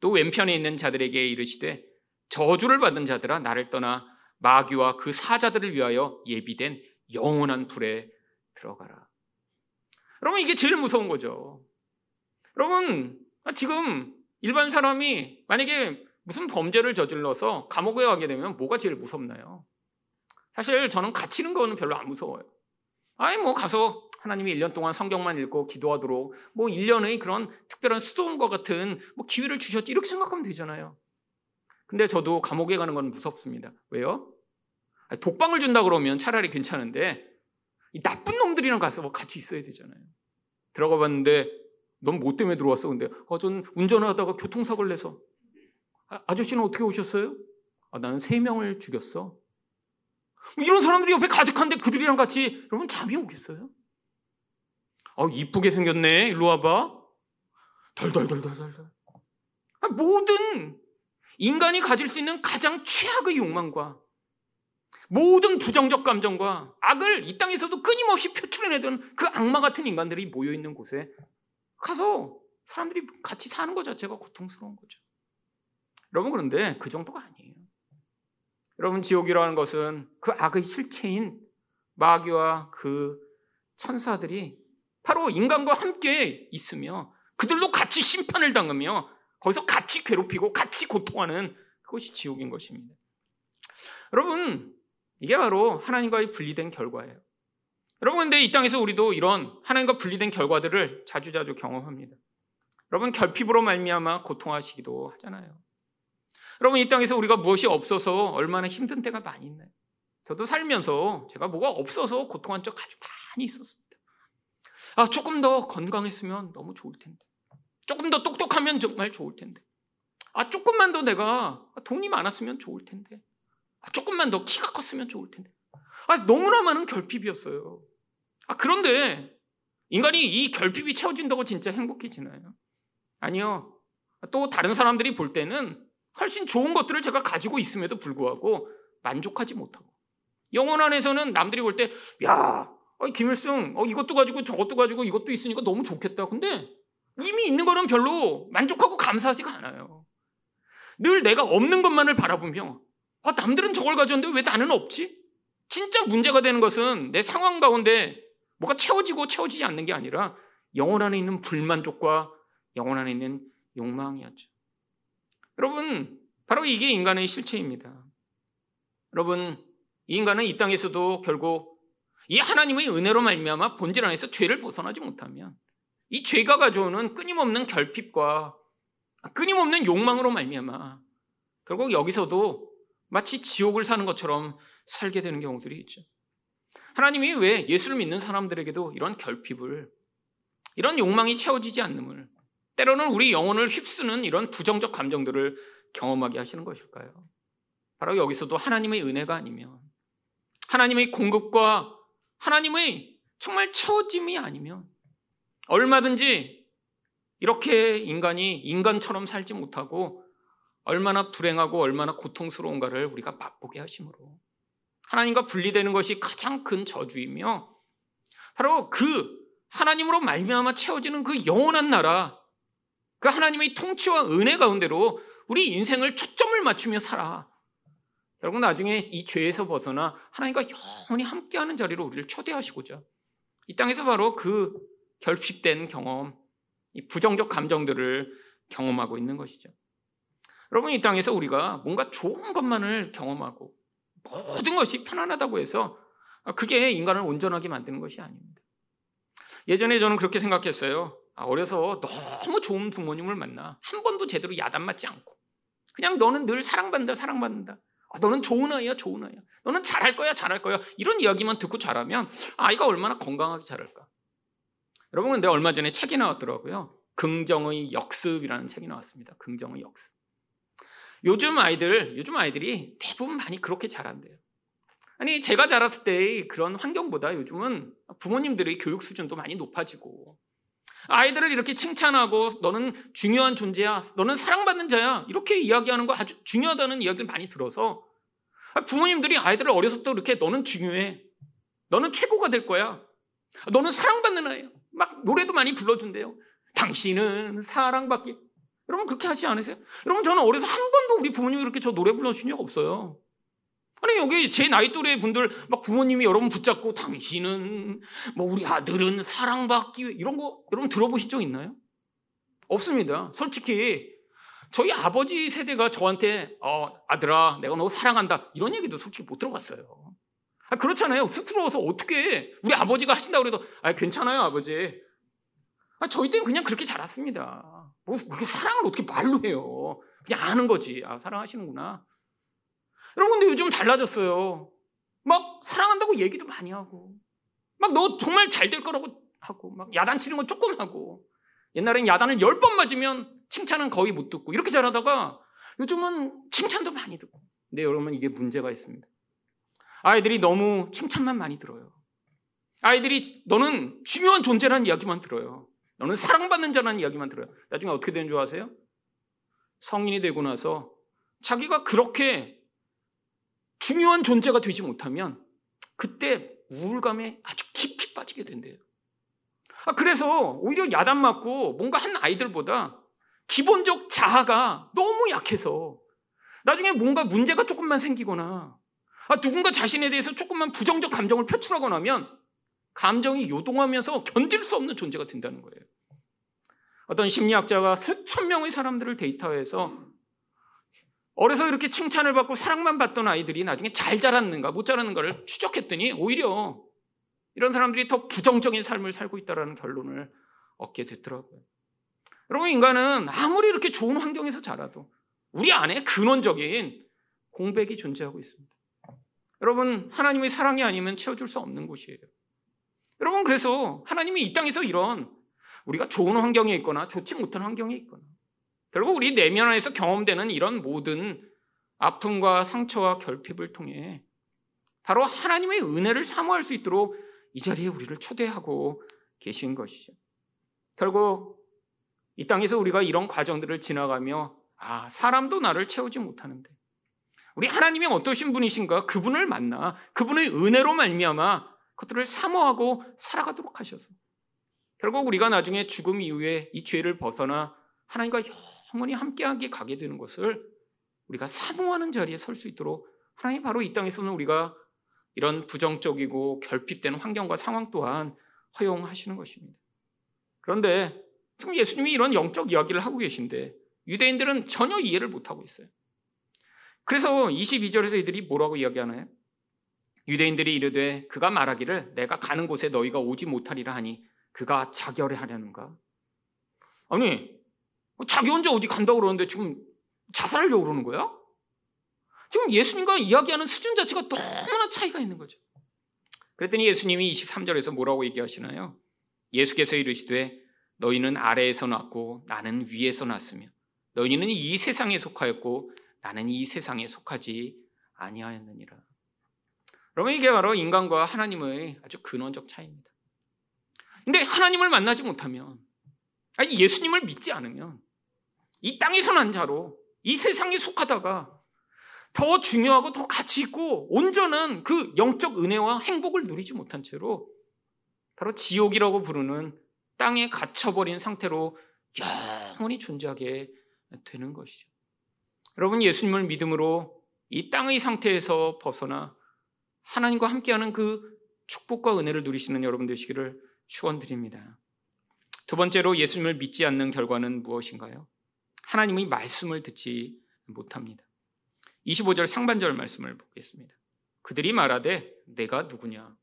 또 왼편에 있는 자들에게 이르시되 저주를 받은 자들아 나를 떠나 마귀와 그 사자들을 위하여 예비된 영원한 불에 들어가라. 여러분, 이게 제일 무서운 거죠. 여러분, 지금 일반 사람이 만약에 무슨 범죄를 저질러서 감옥에 가게 되면 뭐가 제일 무섭나요? 사실 저는 갇히는 거는 별로 안 무서워요. 아니, 뭐 가서 하나님이 1년 동안 성경만 읽고 기도하도록 뭐 1년의 그런 특별한 수도원과 같은 뭐 기회를 주셨지 이렇게 생각하면 되잖아요. 근데 저도 감옥에 가는 건 무섭습니다. 왜요? 독방을 준다 그러면 차라리 괜찮은데 이 나쁜 놈들이랑 가서 뭐 같이 있어야 되잖아요. 들어가 봤는데 넌 뭐 때문에 들어왔어? 근데 어, 전 운전을 하다가 교통사고를 내서 아, 저씨는 어떻게 오셨어요? 아, 나는 세 명을 죽였어. 이런 사람들이 옆에 가득한데 그들이랑 같이 여러분 잠이 오겠어요? 어, 이쁘게 생겼네. 일로 와봐. 덜덜덜덜덜. 아, 모든 인간이 가질 수 있는 가장 최악의 욕망과 모든 부정적 감정과 악을 이 땅에서도 끊임없이 표출해내던 그 악마 같은 인간들이 모여있는 곳에 가서 사람들이 같이 사는 것 자체가 고통스러운 거죠. 여러분, 그런데 그 정도가 아니에요. 여러분, 지옥이라는 것은 그 악의 실체인 마귀와 그 천사들이 바로 인간과 함께 있으며 그들도 같이 심판을 당하며 거기서 같이 괴롭히고 같이 고통하는 그것이 지옥인 것입니다. 여러분, 이게 바로 하나님과의 분리된 결과예요. 여러분, 근데 이 땅에서 우리도 이런 하나님과 분리된 결과들을 자주자주 경험합니다. 여러분, 결핍으로 말미암아 고통하시기도 하잖아요. 여러분, 이 땅에서 우리가 무엇이 없어서 얼마나 힘든 때가 많이 있나요? 저도 살면서 제가 뭐가 없어서 고통한 적 아주 많이 있었습니다. 아, 조금 더 건강했으면 너무 좋을 텐데. 조금 더 똑똑하면 정말 좋을 텐데. 아, 조금만 더 내가 돈이 많았으면 좋을 텐데. 아, 조금만 더 키가 컸으면 좋을 텐데. 아, 너무나 많은 결핍이었어요. 아, 그런데 인간이 이 결핍이 채워진다고 진짜 행복해지나요? 아니요. 또 다른 사람들이 볼 때는 훨씬 좋은 것들을 제가 가지고 있음에도 불구하고 만족하지 못하고 영혼 안에서는 남들이 볼 때, 야, 김일승, 어, 이것도 가지고 저것도 가지고 이것도 있으니까 너무 좋겠다. 근데 이미 있는 거는 별로 만족하고 감사하지가 않아요. 늘 내가 없는 것만을 바라보며 아, 남들은 저걸 가졌는데 왜 나는 없지? 진짜 문제가 되는 것은 내 상황 가운데 뭐가 채워지고 채워지지 않는 게 아니라 영혼 안에 있는 불만족과 영혼 안에 있는 욕망이었죠. 여러분, 바로 이게 인간의 실체입니다. 여러분, 이 인간은 이 땅에서도 결국 이 하나님의 은혜로 말미암아 본질 안에서 죄를 벗어나지 못하면 이 죄가 가져오는 끊임없는 결핍과 끊임없는 욕망으로 말미암아 결국 여기서도 마치 지옥을 사는 것처럼 살게 되는 경우들이 있죠. 하나님이 왜 예수를 믿는 사람들에게도 이런 결핍을 이런 욕망이 채워지지 않음을 때로는 우리 영혼을 휩쓰는 이런 부정적 감정들을 경험하게 하시는 것일까요? 바로 여기서도 하나님의 은혜가 아니면 하나님의 공급과 하나님의 정말 채워짐이 아니면 얼마든지 이렇게 인간이 인간처럼 살지 못하고 얼마나 불행하고 얼마나 고통스러운가를 우리가 맛보게 하심으로 하나님과 분리되는 것이 가장 큰 저주이며 바로 그 하나님으로 말미암아 채워지는 그 영원한 나라 그 하나님의 통치와 은혜 가운데로 우리 인생을 초점을 맞추며 살아. 여러분 나중에 이 죄에서 벗어나 하나님과 영원히 함께하는 자리로 우리를 초대하시고자 이 땅에서 바로 그 결핍된 경험, 이 부정적 감정들을 경험하고 있는 것이죠. 여러분 이 땅에서 우리가 뭔가 좋은 것만을 경험하고 모든 것이 편안하다고 해서 그게 인간을 온전하게 만드는 것이 아닙니다. 예전에 저는 그렇게 생각했어요. 아, 어려서 너무 좋은 부모님을 만나 한 번도 제대로 야단 맞지 않고 그냥 너는 늘 사랑받는다 사랑받는다 아, 너는 좋은 아이야 좋은 아이야. 너는 잘할 거야 잘할 거야. 이런 이야기만 듣고 자라면 아이가 얼마나 건강하게 자랄까? 여러분 근데 얼마 전에 책이 나왔더라고요. 긍정의 역습이라는 책이 나왔습니다. 긍정의 역습. 요즘 아이들 요즘 아이들이 대부분 많이 그렇게 자란대요. 아니 제가 자랐을 때의 그런 환경보다 요즘은 부모님들의 교육 수준도 많이 높아지고 아이들을 이렇게 칭찬하고 너는 중요한 존재야. 너는 사랑받 는 자야. 이렇게 이야기하는 거 아주 중요하다는 이야기를 많이 들어서 부모님들이 아이들을 어려서부터 이렇게 너는 중요해. 너는 최고가 될 거야. 너는 사랑받는 아이야. 막 노래도 많이 불러준대요. 당신은 사랑받기. 여러분 그렇게 하지 않으세요? 여러분 저는 어려서 한 번도 우리 부모님이 그렇게 저 노래 불러주신 적 없어요. 아니 여기 제 나이 또래 분들 막 부모님이 여러분 붙잡고 당신은 뭐 우리 아들은 사랑받기 이런 거 여러분 들어보신 적 있나요? 없습니다. 솔직히 저희 아버지 세대가 저한테 어 아들아 내가 너 사랑한다 이런 얘기도 솔직히 못 들어봤어요. 아, 그렇잖아요. 쑥스러워서 어떻게 우리 아버지가 하신다고 그래도 아 괜찮아요 아버지. 아, 저희 때는 그냥 그렇게 자랐습니다. 뭐 그렇게 사랑을 어떻게 말로 해요? 그냥 아는 거지. 아 사랑하시는구나. 여러분, 근데 요즘 달라졌어요. 막 사랑한다고 얘기도 많이 하고, 막 너 정말 잘 될 거라고 하고, 막 야단치는 건 조금 하고, 옛날엔 야단을 열 번 맞으면 칭찬은 거의 못 듣고, 이렇게 잘하다가 요즘은 칭찬도 많이 듣고. 근데 여러분, 이게 문제가 있습니다. 아이들이 너무 칭찬만 많이 들어요. 아이들이 너는 중요한 존재라는 이야기만 들어요. 너는 사랑받는 자라는 이야기만 들어요. 나중에 어떻게 되는 줄 아세요? 성인이 되고 나서 자기가 그렇게 중요한 존재가 되지 못하면 그때 우울감에 아주 깊이 빠지게 된대요. 아, 그래서 오히려 야단 맞고 뭔가 한 아이들보다 기본적 자아가 너무 약해서 나중에 뭔가 문제가 조금만 생기거나 아, 누군가 자신에 대해서 조금만 부정적 감정을 표출하거나 하면 감정이 요동하면서 견딜 수 없는 존재가 된다는 거예요. 어떤 심리학자가 수천 명의 사람들을 데이터해서 어려서 이렇게 칭찬을 받고 사랑만 받던 아이들이 나중에 잘 자랐는가 못 자랐는가를 추적했더니 오히려 이런 사람들이 더 부정적인 삶을 살고 있다는 결론을 얻게 됐더라고요. 여러분 인간은 아무리 이렇게 좋은 환경에서 자라도 우리 안에 근원적인 공백이 존재하고 있습니다. 여러분 하나님의 사랑이 아니면 채워줄 수 없는 곳이에요. 여러분 그래서 하나님이 이 땅에서 이런 우리가 좋은 환경에 있거나 좋지 못한 환경에 있거나 결국 우리 내면 안에서 경험되는 이런 모든 아픔과 상처와 결핍을 통해 바로 하나님의 은혜를 사모할 수 있도록 이 자리에 우리를 초대하고 계신 것이죠. 결국 이 땅에서 우리가 이런 과정들을 지나가며 아, 사람도 나를 채우지 못하는데 우리 하나님이 어떠신 분이신가? 그분을 만나 그분의 은혜로 말미암아 그것들을 사모하고 살아가도록 하셔서 결국 우리가 나중에 죽음 이후에 이 죄를 벗어나 하나님과 영원히 함께하게 가게 되는 것을 우리가 사모하는 자리에 설 수 있도록 하나님 바로 이 땅에서는 우리가 이런 부정적이고 결핍된 환경과 상황 또한 허용하시는 것입니다. 그런데 지금 예수님이 이런 영적 이야기를 하고 계신데 유대인들은 전혀 이해를 못하고 있어요. 그래서 22절에서 이들이 뭐라고 이야기하나요? 유대인들이 이르되 그가 말하기를 내가 가는 곳에 너희가 오지 못하리라 하니 그가 자결해 하려는가? 아니, 자기 혼자 어디 간다고 그러는데 지금 자살하려고 그러는 거야? 지금 예수님과 이야기하는 수준 자체가 너무나 차이가 있는 거죠. 그랬더니 예수님이 23절에서 뭐라고 얘기하시나요? 예수께서 이르시되 너희는 아래에서 났고 나는 위에서 났으며 너희는 이 세상에 속하였고 나는 이 세상에 속하지 아니하였느니라. 여러분 이게 바로 인간과 하나님의 아주 근원적 차이입니다. 근데 하나님을 만나지 못하면 아니 예수님을 믿지 않으면 이 땅에서 난 자로 이 세상에 속하다가 더 중요하고 더 가치 있고 온전한 그 영적 은혜와 행복을 누리지 못한 채로 바로 지옥이라고 부르는 땅에 갇혀버린 상태로 영원히 존재하게 되는 것이죠. 여러분 예수님을 믿음으로 이 땅의 상태에서 벗어나 하나님과 함께하는 그 축복과 은혜를 누리시는 여러분 되시기를 축원드립니다. 두 번째로 예수님을 믿지 않는 결과는 무엇인가요? 하나님의 말씀을 듣지 못합니다. 25절 상반절 말씀을 보겠습니다. 그들이 말하되 내가 누구냐?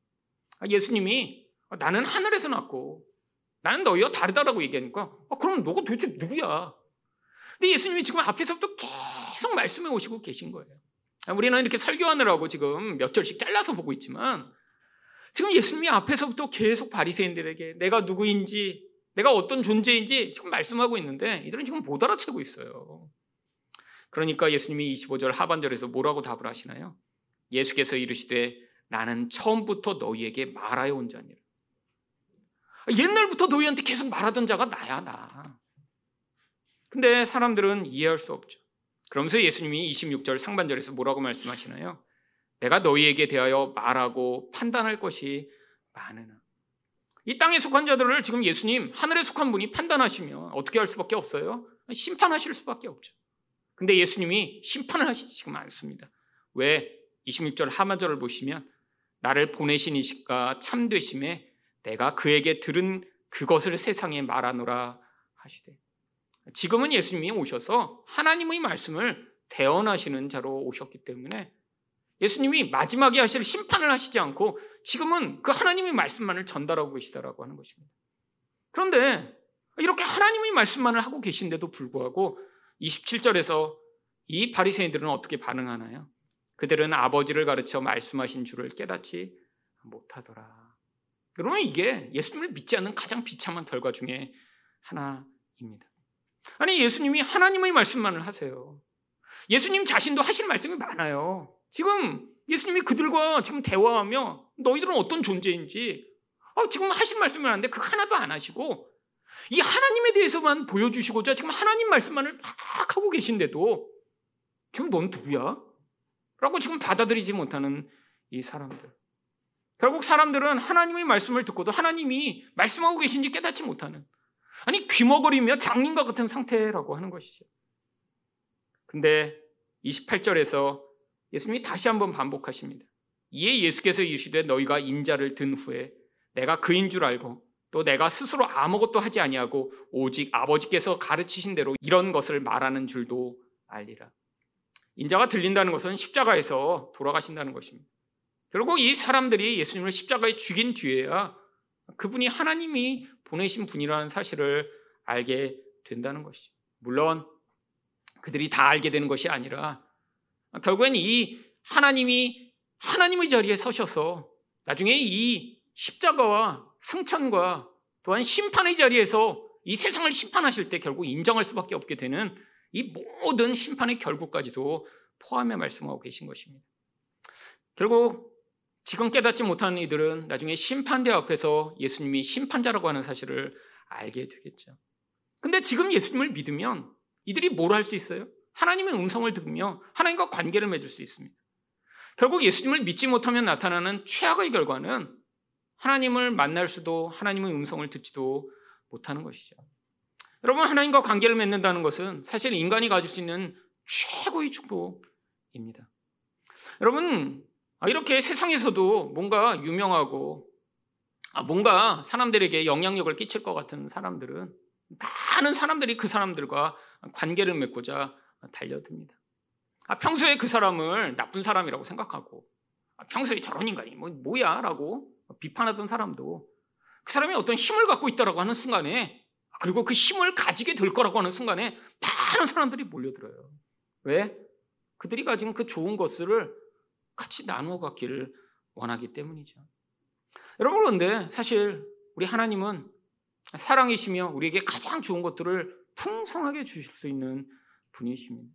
아, 예수님이 나는 하늘에서 났고 나는 너희와 다르다라고 얘기하니까 아, 그럼 너가 도대체 누구야? 근데 예수님이 지금 앞에서부터 계속 말씀해 오시고 계신 거예요. 아, 우리는 이렇게 설교하느라고 지금 몇 절씩 잘라서 보고 있지만 지금 예수님이 앞에서부터 계속 바리새인들에게 내가 누구인지 내가 어떤 존재인지 지금 말씀하고 있는데 이들은 지금 못 알아채고 있어요. 그러니까 예수님이 25절 하반절에서 뭐라고 답을 하시나요? 예수께서 이르시되 나는 처음부터 너희에게 말하여 온 자니라. 옛날부터 너희한테 계속 말하던 자가 나야 나. 근데 사람들은 이해할 수 없죠. 그러면서 예수님이 26절 상반절에서 뭐라고 말씀하시나요? 내가 너희에게 대하여 말하고 판단할 것이 많으나. 이 땅에 속한 자들을 지금 예수님 하늘에 속한 분이 판단하시면 어떻게 할 수밖에 없어요? 심판하실 수밖에 없죠. 근데 예수님이 심판을 하시지 지금 않습니다. 왜? 26절 하반절을 보시면 나를 보내신 이시가 참되심에 내가 그에게 들은 그것을 세상에 말하노라 하시되 지금은 예수님이 오셔서 하나님의 말씀을 대언하시는 자로 오셨기 때문에 예수님이 마지막에 하실 심판을 하시지 않고 지금은 그 하나님의 말씀만을 전달하고 계시다라고 하는 것입니다. 그런데 이렇게 하나님의 말씀만을 하고 계신데도 불구하고 27절에서 이 바리새인들은 어떻게 반응하나요? 그들은 아버지를 가르쳐 말씀하신 줄을 깨닫지 못하더라. 그러면 이게 예수님을 믿지 않는 가장 비참한 결과 중에 하나입니다. 아니 예수님이 하나님의 말씀만을 하세요. 예수님 자신도 하실 말씀이 많아요. 지금 예수님이 그들과 지금 대화하며 너희들은 어떤 존재인지 어, 지금 하신 말씀을 하는데 그 하나도 안 하시고 이 하나님에 대해서만 보여주시고자 지금 하나님 말씀만을 막 하고 계신데도 지금 넌 누구야? 라고 지금 받아들이지 못하는 이 사람들. 결국 사람들은 하나님의 말씀을 듣고도 하나님이 말씀하고 계신지 깨닫지 못하는 아니 귀머거리며 장님과 같은 상태라고 하는 것이죠. 근데 28절에서 예수님이 다시 한번 반복하십니다. 이에 예수께서 이르시되 너희가 인자를 든 후에 내가 그인 줄 알고 또 내가 스스로 아무것도 하지 아니하고 오직 아버지께서 가르치신 대로 이런 것을 말하는 줄도 알리라. 인자가 들린다는 것은 십자가에서 돌아가신다는 것입니다. 결국 이 사람들이 예수님을 십자가에 죽인 뒤에야 그분이 하나님이 보내신 분이라는 사실을 알게 된다는 것이죠. 물론 그들이 다 알게 되는 것이 아니라 결국엔 이 하나님이 하나님의 자리에 서셔서 나중에 이 십자가와 승천과 또한 심판의 자리에서 이 세상을 심판하실 때 결국 인정할 수밖에 없게 되는 이 모든 심판의 결국까지도 포함해 말씀하고 계신 것입니다. 결국 지금 깨닫지 못하는 이들은 나중에 심판대 앞에서 예수님이 심판자라고 하는 사실을 알게 되겠죠. 근데 지금 예수님을 믿으면 이들이 뭘 할 수 있어요? 하나님의 음성을 들으며 하나님과 관계를 맺을 수 있습니다. 결국 예수님을 믿지 못하면 나타나는 최악의 결과는 하나님을 만날 수도 하나님의 음성을 듣지도 못하는 것이죠. 여러분, 하나님과 관계를 맺는다는 것은 사실 인간이 가질 수 있는 최고의 축복입니다. 여러분, 이렇게 세상에서도 뭔가 유명하고 아, 뭔가 사람들에게 영향력을 끼칠 것 같은 사람들은 많은 사람들이 그 사람들과 관계를 맺고자 달려듭니다. 아, 평소에 그 사람을 나쁜 사람이라고 생각하고 아, 평소에 저런 인간이 뭐, 뭐야 라고 비판하던 사람도 그 사람이 어떤 힘을 갖고 있다라고 하는 순간에 그리고 그 힘을 가지게 될 거라고 하는 순간에 많은 사람들이 몰려들어요. 왜? 그들이 가진 그 좋은 것을 같이 나누어 갖기를 원하기 때문이죠. 여러분 그런데 사실 우리 하나님은 사랑이시며 우리에게 가장 좋은 것들을 풍성하게 주실 수 있는 분이십니다.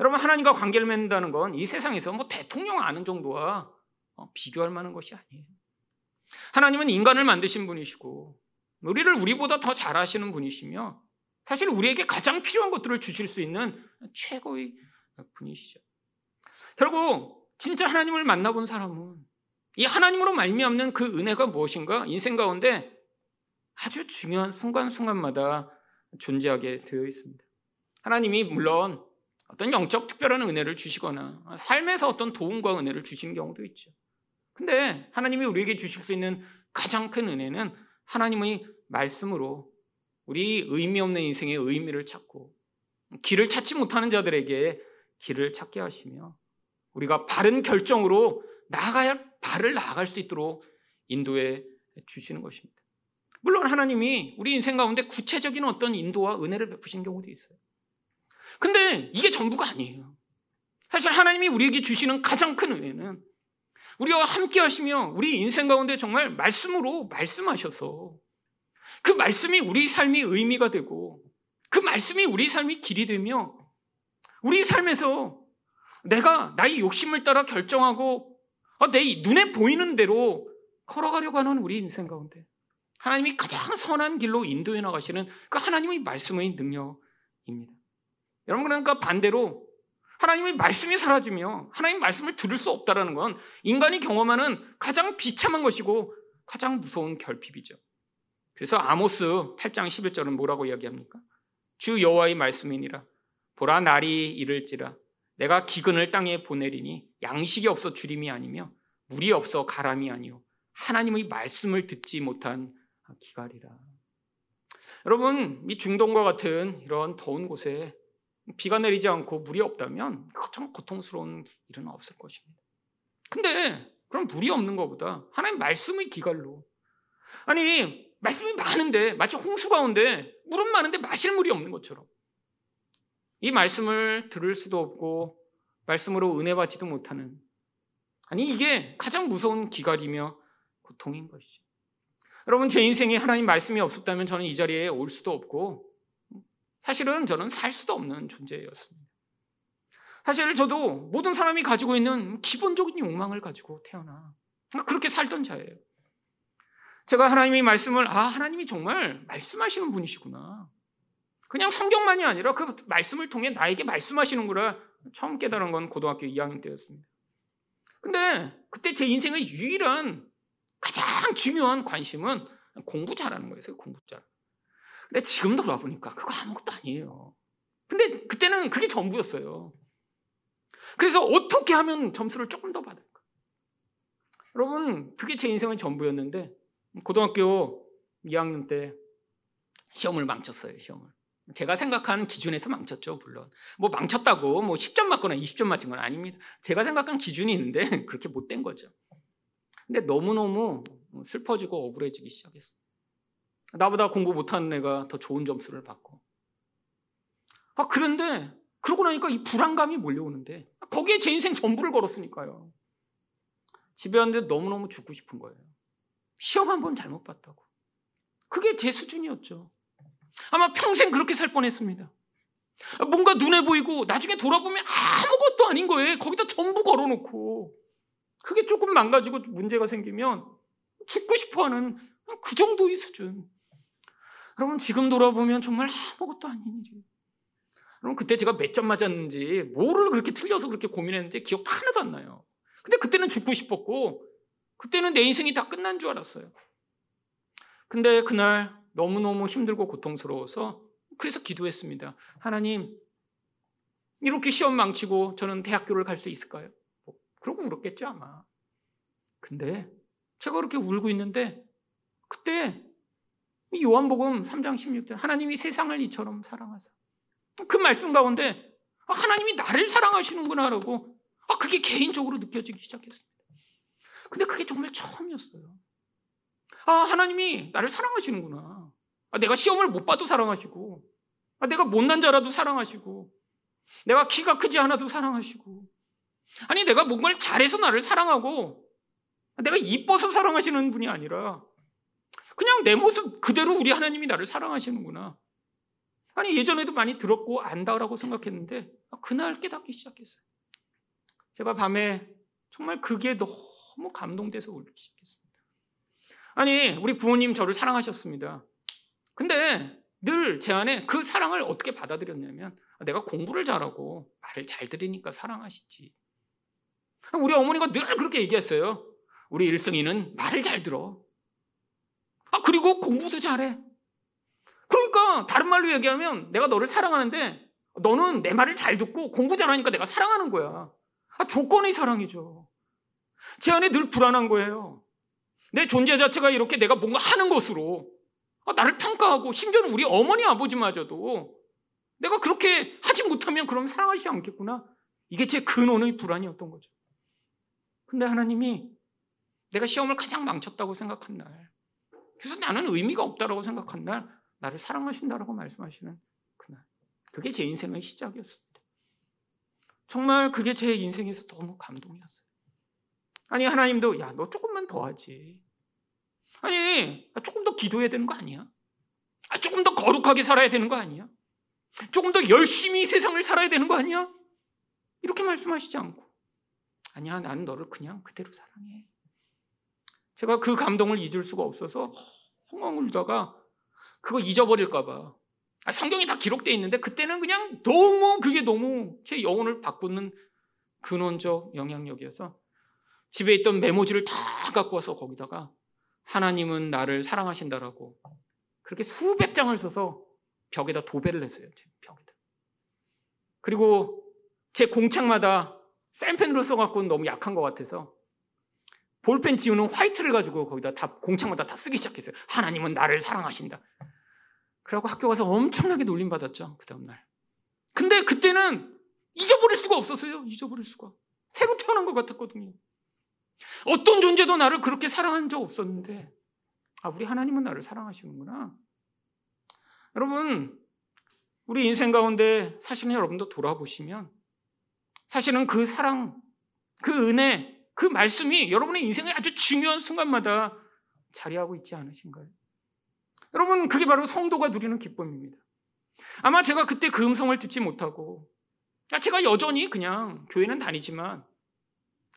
여러분 하나님과 관계를 맺는다는 건 이 세상에서 뭐 대통령 아는 정도와 어, 비교할 만한 것이 아니에요. 하나님은 인간을 만드신 분이시고 우리를 우리보다 더 잘하시는 분이시며 사실 우리에게 가장 필요한 것들을 주실 수 있는 최고의 분이시죠. 결국 진짜 하나님을 만나본 사람은 이 하나님으로 말미암는 그 은혜가 무엇인가 인생 가운데 아주 중요한 순간순간마다 존재하게 되어 있습니다. 하나님이 물론 어떤 영적 특별한 은혜를 주시거나 삶에서 어떤 도움과 은혜를 주시는 경우도 있죠. 근데 하나님이 우리에게 주실 수 있는 가장 큰 은혜는 하나님의 말씀으로 우리 의미 없는 인생의 의미를 찾고 길을 찾지 못하는 자들에게 길을 찾게 하시며 우리가 바른 결정으로 나아가야 할 발을 나아갈 수 있도록 인도해 주시는 것입니다. 물론 하나님이 우리 인생 가운데 구체적인 어떤 인도와 은혜를 베푸신 경우도 있어요. 근데 이게 전부가 아니에요. 사실 하나님이 우리에게 주시는 가장 큰 은혜는 우리와 함께 하시며 우리 인생 가운데 정말 말씀으로 말씀하셔서 그 말씀이 우리 삶이 의미가 되고 그 말씀이 우리 삶이 길이 되며 우리 삶에서 내가 나의 욕심을 따라 결정하고 어, 내 눈에 보이는 대로 걸어가려고 하는 우리 인생 가운데 하나님이 가장 선한 길로 인도해 나가시는 그 하나님의 말씀의 능력입니다. 여러분 그러니까 반대로 하나님의 말씀이 사라지며 하나님 말씀을 들을 수 없다라는 건 인간이 경험하는 가장 비참한 것이고 가장 무서운 결핍이죠. 그래서 아모스 8장 11절은 뭐라고 이야기합니까? 주 여호와의 말씀이니라 보라 날이 이를지라 내가 기근을 땅에 보내리니 양식이 없어 주림이 아니며 물이 없어 가람이 아니요 하나님의 말씀을 듣지 못한 기갈이라. 여러분, 이 중동과 같은 이런 더운 곳에 비가 내리지 않고 물이 없다면 참 고통스러운 일은 없을 것입니다. 근데 그럼 물이 없는 것보다 하나님 말씀의 기갈로 아니 말씀이 많은데 마치 홍수 가운데 물은 많은데 마실 물이 없는 것처럼 이 말씀을 들을 수도 없고 말씀으로 은혜 받지도 못하는 아니 이게 가장 무서운 기갈이며 고통인 것이죠. 여러분 제 인생에 하나님 말씀이 없었다면 저는 이 자리에 올 수도 없고 사실은 저는 살 수도 없는 존재였습니다. 사실 저도 모든 사람이 가지고 있는 기본적인 욕망을 가지고 태어나 그렇게 살던 자예요. 제가 하나님의 말씀을 아 하나님이 정말 말씀하시는 분이시구나. 그냥 성경만이 아니라 그 말씀을 통해 나에게 말씀하시는구나 처음 깨달은 건 고등학교 2학년 때였습니다. 근데 그때 제 인생의 유일한 가장 중요한 관심은 공부 잘하는 거였어요. 공부 잘. 근데 지금 돌아보니까 그거 아무것도 아니에요. 근데 그때는 그게 전부였어요. 그래서 어떻게 하면 점수를 조금 더 받을까? 여러분, 그게 제 인생의 전부였는데 고등학교 2학년 때 시험을 망쳤어요, 시험을. 제가 생각한 기준에서 망쳤죠, 물론. 뭐 망쳤다고 뭐 10점 맞거나 20점 맞은 건 아닙니다. 제가 생각한 기준이 있는데 그렇게 못 된 거죠. 근데 너무너무 슬퍼지고 억울해지기 시작했어. 나보다 공부 못하는 애가 더 좋은 점수를 받고. 아, 그런데 그러고 나니까 이 불안감이 몰려오는데 거기에 제 인생 전부를 걸었으니까요. 집에 왔는데 너무너무 죽고 싶은 거예요. 시험 한 번 잘못 봤다고. 그게 제 수준이었죠. 아마 평생 그렇게 살 뻔했습니다. 뭔가 눈에 보이고 나중에 돌아보면 아무것도 아닌 거예요. 거기다 전부 걸어놓고. 그게 조금 망가지고 문제가 생기면 죽고 싶어 하는 그 정도의 수준. 여러분, 지금 돌아보면 정말 아무것도 아닌 일이에요. 여러분, 그때 제가 몇 점 맞았는지, 뭐를 그렇게 틀려서 그렇게 고민했는지 기억 하나도 안 나요. 근데 그때는 죽고 싶었고, 그때는 내 인생이 다 끝난 줄 알았어요. 근데 그날 너무너무 힘들고 고통스러워서 그래서 기도했습니다. 하나님, 이렇게 시험 망치고 저는 대학교를 갈 수 있을까요? 뭐, 그러고 울었겠죠, 아마. 근데 제가 그렇게 울고 있는데 그때 요한복음 3장 16절 하나님이 세상을 이처럼 사랑하사 그 말씀 가운데 아, 하나님이 나를 사랑하시는구나라고 아 그게 개인적으로 느껴지기 시작했습니다. 근데 그게 정말 처음이었어요. 아 하나님이 나를 사랑하시는구나. 아, 내가 시험을 못 봐도 사랑하시고 아, 내가 못난 자라도 사랑하시고 내가 키가 크지 않아도 사랑하시고 아니 내가 뭔가를 잘해서 나를 사랑하고 내가 이뻐서 사랑하시는 분이 아니라 그냥 내 모습 그대로 우리 하나님이 나를 사랑하시는구나. 아니 예전에도 많이 들었고 안다라고 생각했는데 아, 그날 깨닫기 시작했어요. 제가 밤에 정말 그게 너무 감동돼서 울기 시작했습니다. 아니 우리 부모님 저를 사랑하셨습니다. 근데 늘 제 안에 그 사랑을 어떻게 받아들였냐면 내가 공부를 잘하고 말을 잘 들으니까 사랑하시지. 우리 어머니가 늘 그렇게 얘기했어요. 우리 일승이는 말을 잘 들어. 아, 그리고 공부도 잘해. 그러니까 다른 말로 얘기하면 내가 너를 사랑하는데 너는 내 말을 잘 듣고 공부 잘하니까 내가 사랑하는 거야. 아, 조건의 사랑이죠. 제 안에 늘 불안한 거예요. 내 존재 자체가 이렇게 내가 뭔가 하는 것으로 아, 나를 평가하고 심지어는 우리 어머니 아버지마저도 내가 그렇게 하지 못하면 그럼 사랑하시지 않겠구나. 이게 제 근원의 불안이었던 거죠. 근데 하나님이 내가 시험을 가장 망쳤다고 생각한 날, 그래서 나는 의미가 없다라고 생각한 날, 나를 사랑하신다라고 말씀하시는 그날. 그게 제 인생의 시작이었습니다. 정말 그게 제 인생에서 너무 감동이었어요. 아니, 하나님도, 야, 너 조금만 더 하지. 아니, 조금 더 기도해야 되는 거 아니야? 아, 조금 더 거룩하게 살아야 되는 거 아니야? 조금 더 열심히 세상을 살아야 되는 거 아니야? 이렇게 말씀하시지 않고. 아니야, 나는 너를 그냥 그대로 사랑해. 제가 그 감동을 잊을 수가 없어서 엉엉 울다가 그거 잊어버릴까봐. 아, 성경이 다 기록되어 있는데 그때는 그냥 너무 그게 너무 제 영혼을 바꾸는 근원적 영향력이어서 집에 있던 메모지를 다 갖고 와서 거기다가 하나님은 나를 사랑하신다라고 그렇게 수백 장을 써서 벽에다 도배를 했어요. 벽에다. 그리고 제 공책마다 샌펜으로 써갖고는 너무 약한 것 같아서 볼펜 지우는 화이트를 가지고 거기다 다 공책마다 다 쓰기 시작했어요. 하나님은 나를 사랑하신다. 그러고 학교 가서 엄청나게 놀림 받았죠. 그 다음 날. 근데 그때는 잊어버릴 수가 없었어요. 잊어버릴 수가. 새로 태어난 것 같았거든요. 어떤 존재도 나를 그렇게 사랑한 적 없었는데, 아, 우리 하나님은 나를 사랑하시는구나. 여러분, 우리 인생 가운데 사실은 여러분도 돌아보시면 사실은 그 사랑, 그 은혜, 그 말씀이 여러분의 인생의 아주 중요한 순간마다 자리하고 있지 않으신가요? 여러분, 그게 바로 성도가 누리는 기쁨입니다. 아마 제가 그때 그 음성을 듣지 못하고, 아, 제가 여전히 그냥 교회는 다니지만, 아,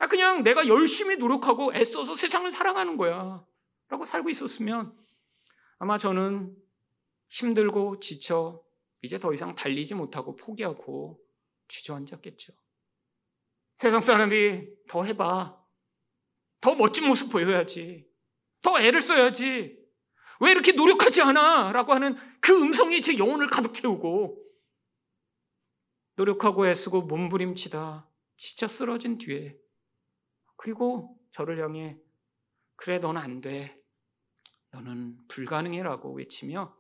그냥 내가 열심히 노력하고 애써서 세상을 사랑하는 거야. 라고 살고 있었으면, 아마 저는 힘들고 지쳐 이제 더 이상 달리지 못하고 포기하고 주저앉았겠죠. 세상 사람이 더 해봐. 더 멋진 모습 보여야지. 더 애를 써야지. 왜 이렇게 노력하지 않아? 라고 하는 그 음성이 제 영혼을 가득 채우고 노력하고 애쓰고 몸부림치다 지쳐 쓰러진 뒤에 그리고 저를 향해 그래 너는 안 돼. 너는 불가능해라고 외치며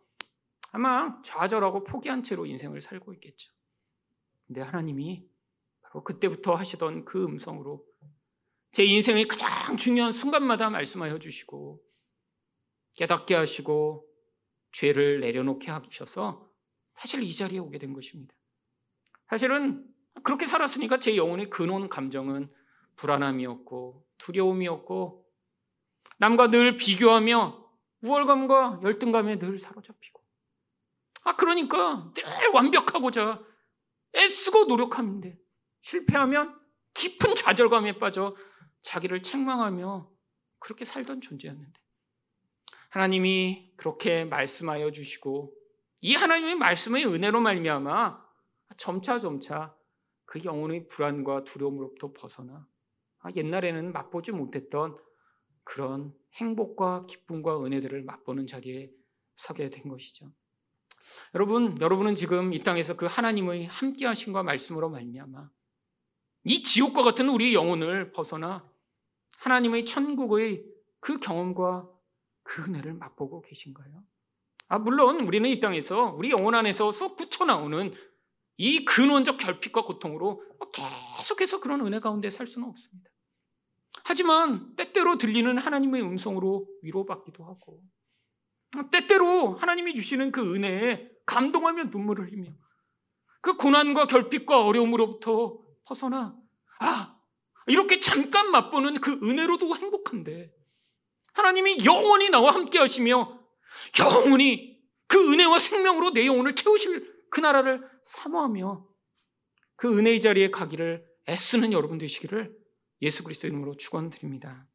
아마 좌절하고 포기한 채로 인생을 살고 있겠죠. 근데 하나님이 바로 그때부터 하시던 그 음성으로 제 인생의 가장 중요한 순간마다 말씀하여 주시고 깨닫게 하시고 죄를 내려놓게 하셔서 사실 이 자리에 오게 된 것입니다. 사실은 그렇게 살았으니까 제 영혼의 근원 감정은 불안함이었고 두려움이었고 남과 늘 비교하며 우월감과 열등감에 늘 사로잡히고. 아 그러니까 늘 완벽하고자 애쓰고 노력하는데 실패하면 깊은 좌절감에 빠져 자기를 책망하며 그렇게 살던 존재였는데. 하나님이 그렇게 말씀하여 주시고 이 하나님의 말씀의 은혜로 말미암아 점차 점차 그 영혼의 불안과 두려움으로부터 벗어나 옛날에는 맛보지 못했던 그런 행복과 기쁨과 은혜들을 맛보는 자리에 서게 된 것이죠. 여러분, 여러분은 지금 이 땅에서 그 하나님의 함께하신과 말씀으로 말미암아 이 지옥과 같은 우리의 영혼을 벗어나 하나님의 천국의 그 경험과 그 은혜를 맛보고 계신가요? 아, 물론 우리는 이 땅에서 우리 영혼 안에서 쏙 붙여 나오는 이 근원적 결핍과 고통으로 계속해서 그런 은혜 가운데 살 수는 없습니다. 하지만 때때로 들리는 하나님의 음성으로 위로받기도 하고 때때로 하나님이 주시는 그 은혜에 감동하며 눈물을 흘리며 그 고난과 결핍과 어려움으로부터 벗어나 아 이렇게 잠깐 맛보는 그 은혜로도 행복한데 하나님이 영원히 나와 함께 하시며 영원히 그 은혜와 생명으로 내 영혼을 채우실 그 나라를 사모하며 그 은혜의 자리에 가기를 애쓰는 여러분 되시기를 예수 그리스도 이름으로 축원드립니다.